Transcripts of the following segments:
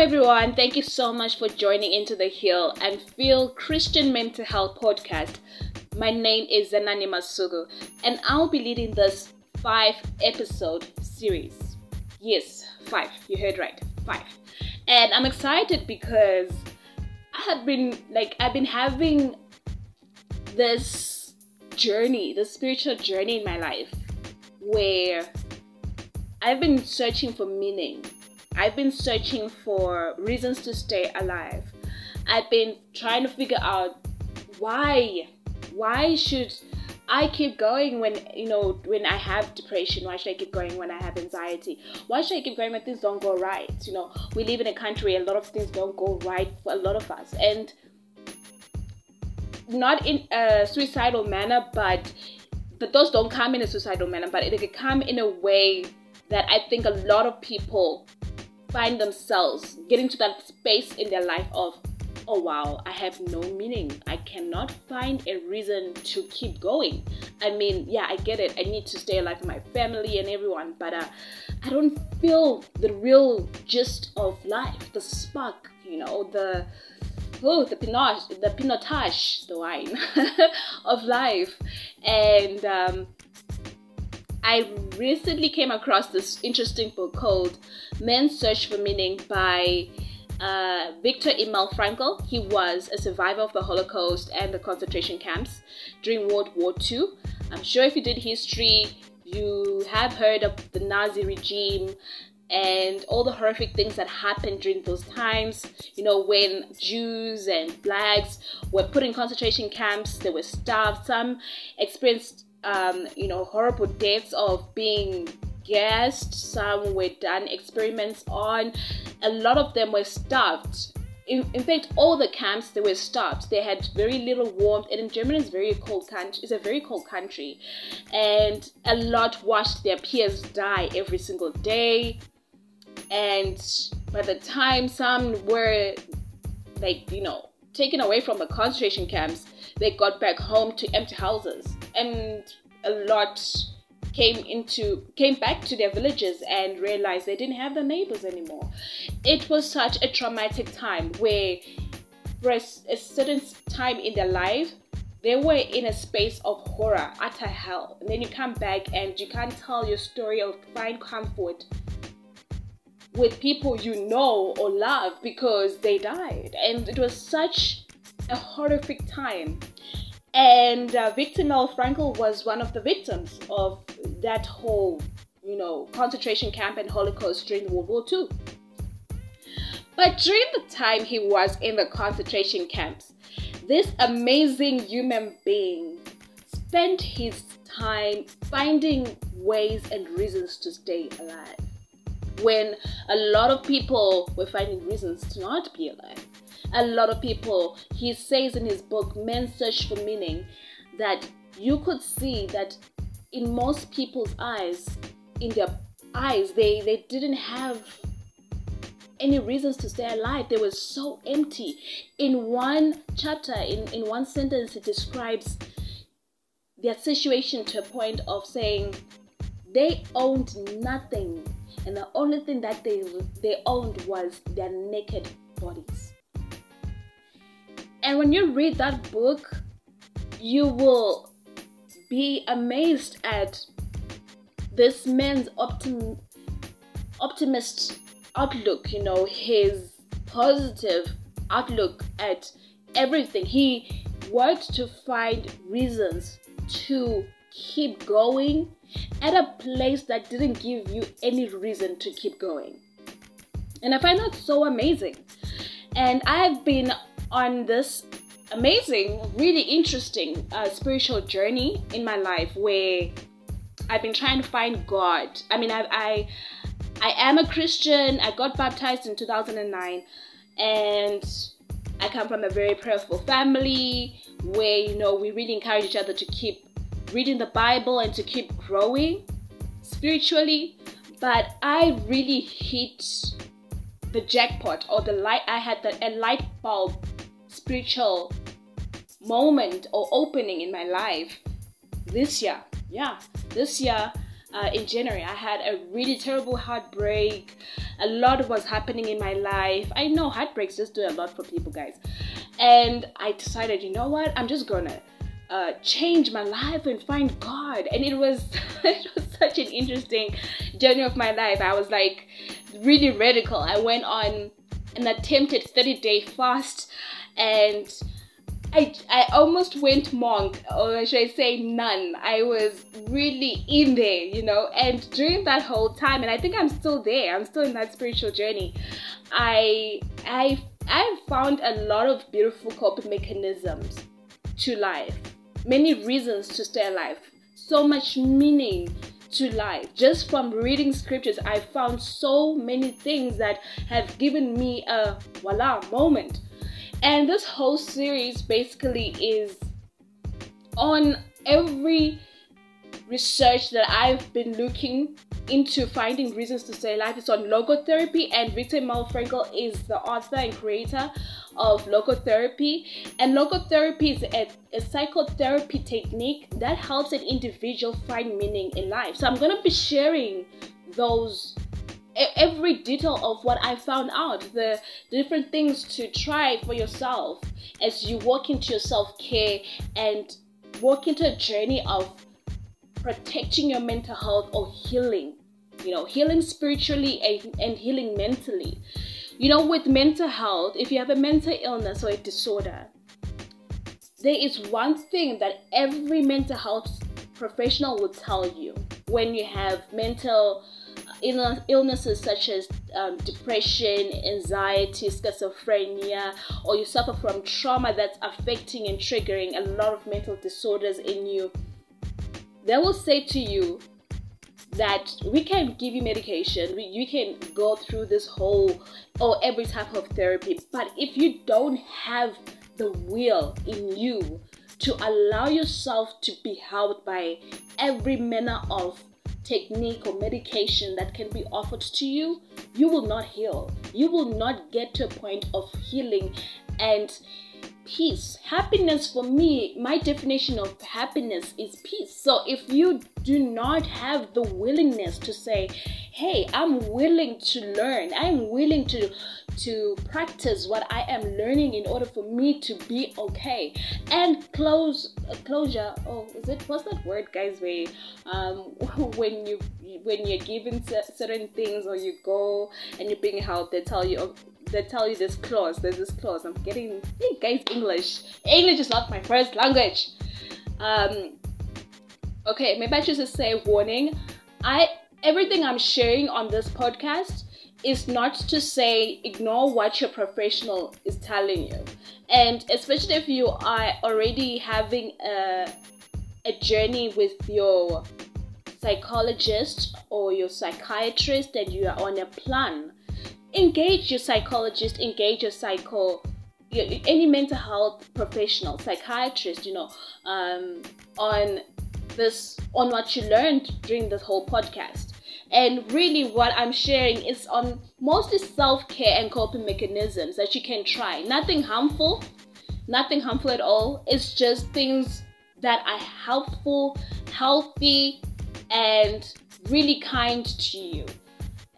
everyone. Thank you so much for joining Into the Hill and Feel Christian Mental Health Podcast. My name is Zenani Masugu, and I'll be leading this five episode series. Yes, five. You heard right. Five. And I'm excited because I have been like I've been having this journey, this spiritual journey in my life where I've been searching for meaning I've been searching for reasons to stay alive. I've been trying to figure out why why should I keep going when you know when I have depression? Why should I keep going when I have anxiety? Why should I keep going when things don't go right? You know, we live in a country a lot of things don't go right for a lot of us, and not in a suicidal manner, but but those don't come in a suicidal manner, but it can come in a way that I think a lot of people find themselves getting to that space in their life of, oh wow, I have no meaning. I cannot find a reason to keep going. I mean, yeah, I get it. I need to stay alive for my family and everyone, but uh, I don't feel the real gist of life, the spark, you know, the oh the pinotage, the pinotage, the wine of life, and um, I recently came across this interesting book called Man's Search for Meaning by uh, Viktor Emil Frankl. He was a survivor of the Holocaust and the concentration camps during World War II. I'm sure if you did history, you have heard of the Nazi regime and all the horrific things that happened during those times. You know, when Jews and blacks were put in concentration camps, they were starved. Some experienced um, you know, horrible deaths of being gassed. Some were done experiments on. A lot of them were starved. In, in, fact, all the camps they were starved. They had very little warmth, and in Germany is very cold country. It's a very cold country, and a lot watched their peers die every single day. And by the time some were, like you know, taken away from the concentration camps, they got back home to empty houses and a lot came into came back to their villages and realized they didn't have their neighbors anymore. It was such a traumatic time where for a, a certain time in their life they were in a space of horror utter hell. And then you come back and you can't tell your story or find comfort with people you know or love because they died. And it was such a horrific time and uh, Viktor Emil Frankl was one of the victims of that whole, you know, concentration camp and Holocaust during World War II. But during the time he was in the concentration camps, this amazing human being spent his time finding ways and reasons to stay alive. When a lot of people were finding reasons to not be alive a lot of people. He says in his book, Men Search for Meaning, that you could see that in most people's eyes, in their eyes, they, they didn't have any reasons to stay alive. They were so empty. In one chapter, in, in one sentence, it describes their situation to a point of saying they owned nothing and the only thing that they they owned was their naked bodies and when you read that book, you will be amazed at this man's optim- optimist outlook, you know, his positive outlook at everything. He worked to find reasons to keep going at a place that didn't give you any reason to keep going. And I find that so amazing. And I've been on this amazing, really interesting uh, spiritual journey in my life where I've been trying to find God. I mean, I, I, I am a Christian. I got baptized in 2009, and I come from a very prayerful family where you know we really encourage each other to keep reading the Bible and to keep growing spiritually. But I really hit the jackpot or the light. I had the, a light bulb spiritual moment or opening in my life this year. Yeah, this year uh, in January. I had a really terrible heartbreak. A lot was happening in my life. I know heartbreaks just do a lot for people, guys. And I decided, you know what? I'm just gonna uh, change my life and find God. And it was it was such an interesting journey of my life. I was like really radical. I went on an attempted 30 day fast and I, I almost went monk, or should I say nun. I was really in there, you know. And during that whole time, and I think I'm still there. I'm still in that spiritual journey. I I I found a lot of beautiful coping mechanisms to life. Many reasons to stay alive. So much meaning to life. Just from reading scriptures, I found so many things that have given me a voila moment and this whole series basically is on every research that I've been looking into finding reasons to stay alive. It's on logotherapy, and Viktor Emmanuel Frankl is the author and creator of logotherapy. And logotherapy is a, a psychotherapy technique that helps an individual find meaning in life. So I'm gonna be sharing those every detail of what I found out, the different things to try for yourself as you walk into your self care and walk into a journey of protecting your mental health or healing. You know, healing spiritually and, and healing mentally. You know, with mental health, if you have a mental illness or a disorder, there is one thing that every mental health professional will tell you when you have mental illnesses such as um, depression, anxiety, schizophrenia, or you suffer from trauma that's affecting and triggering a lot of mental disorders in you, they will say to you that we can give you medication, we, you can go through this whole or every type of therapy, but if you don't have the will in you to allow yourself to be helped by every manner of technique or medication that can be offered to you, you will not heal. You will not get to a point of healing and peace. Happiness for me, my definition of happiness is peace. So if you do not have the willingness to say, hey, I'm willing to learn, I'm willing to to practice what I am learning in order for me to be okay. And close uh, closure. Oh, is it what's that word, guys? Where um when you when you're given certain things or you go and you're being helped, they tell you. They tell you this clause. There's this clause. I'm getting, hey guys, English. English is not my first language. Um, okay, maybe I should just say warning. I everything I'm sharing on this podcast is not to say ignore what your professional is telling you. And especially if you are already having a, a journey with your psychologist or your psychiatrist and you are on a plan, engage your psychologist, engage your psycho any mental health professional, psychiatrist, you know, um, on this on what you learned during this whole podcast and really, what I'm sharing is on mostly self care and coping mechanisms that you can try. Nothing harmful, nothing harmful at all. It's just things that are helpful, healthy, and really kind to you.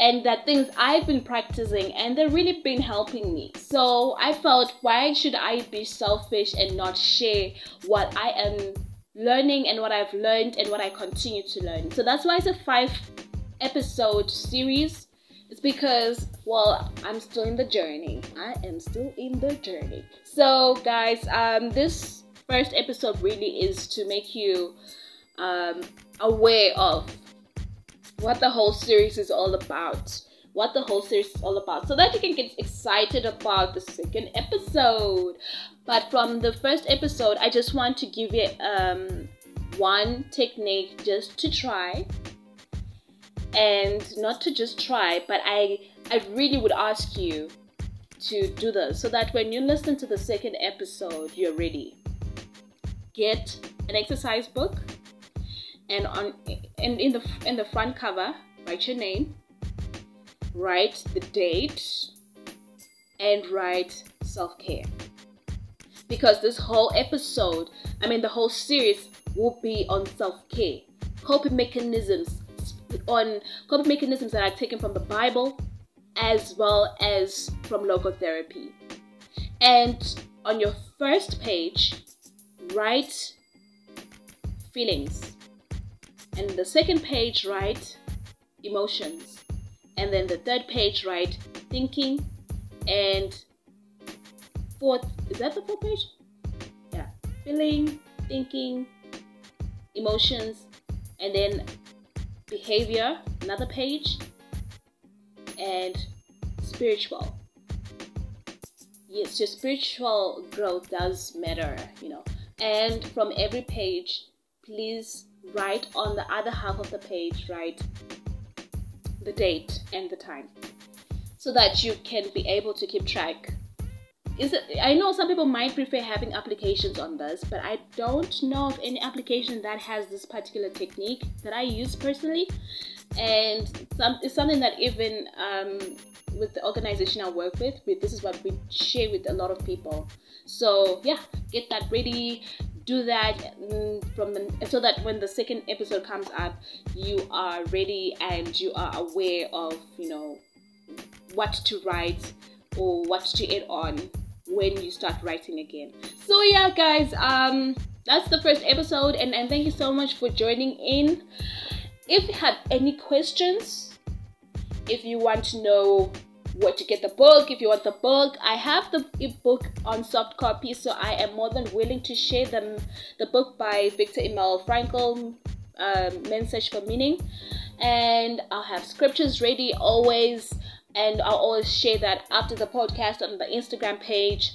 And the things I've been practicing and they've really been helping me. So I felt, why should I be selfish and not share what I am learning and what I've learned and what I continue to learn? So that's why it's a five episode series it's because well i'm still in the journey i am still in the journey so guys um this first episode really is to make you um aware of what the whole series is all about. What the whole series is all about. So that you can get excited about the second episode. But from the first episode i just want to give you um one technique just to try. And not to just try, but I I really would ask you to do this so that when you listen to the second episode, you're ready. Get an exercise book, and on and in the in the front cover, write your name, write the date, and write self care. Because this whole episode, I mean the whole series, will be on self care, coping mechanisms on coping mechanisms that are taken from the Bible as well as from logotherapy. And on your first page, write feelings. And the second page, write emotions. And then the third page, write thinking. And fourth, is that the fourth page? Yeah. Feeling, thinking, emotions, and then behavior, another page, and spiritual. Yes, your spiritual growth does matter, you know. And from every page, please write on the other half of the page, write the date and the time so that you can be able to keep track is it, I know some people might prefer having applications on this, but I don't know of any application that has this particular technique that I use personally. And some, it's something that even um, with the organization I work with, this is what we share with a lot of people. So yeah, get that ready. Do that mm, from the, so that when the second episode comes up, you are ready and you are aware of you know what to write or what to add on when you start writing again. So yeah, guys, um, that's the first episode, and, and thank you so much for joining in. If you have any questions, if you want to know where to get the book, if you want the book, I have the book on soft copy, so I am more than willing to share them. The book by Viktor Emmanuel Frankl, um, Search for Meaning, and I'll have scriptures ready always and I'll always share that after the podcast on the Instagram page.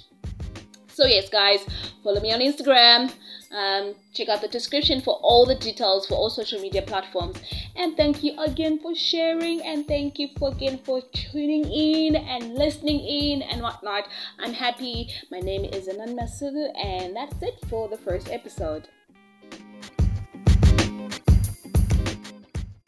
So, yes, guys, follow me on Instagram. Um, check out the description for all the details for all social media platforms. And thank you again for sharing, and thank you for again for tuning in and listening in and whatnot. I'm happy. My name is Anan Masudu, and that's it for the first episode.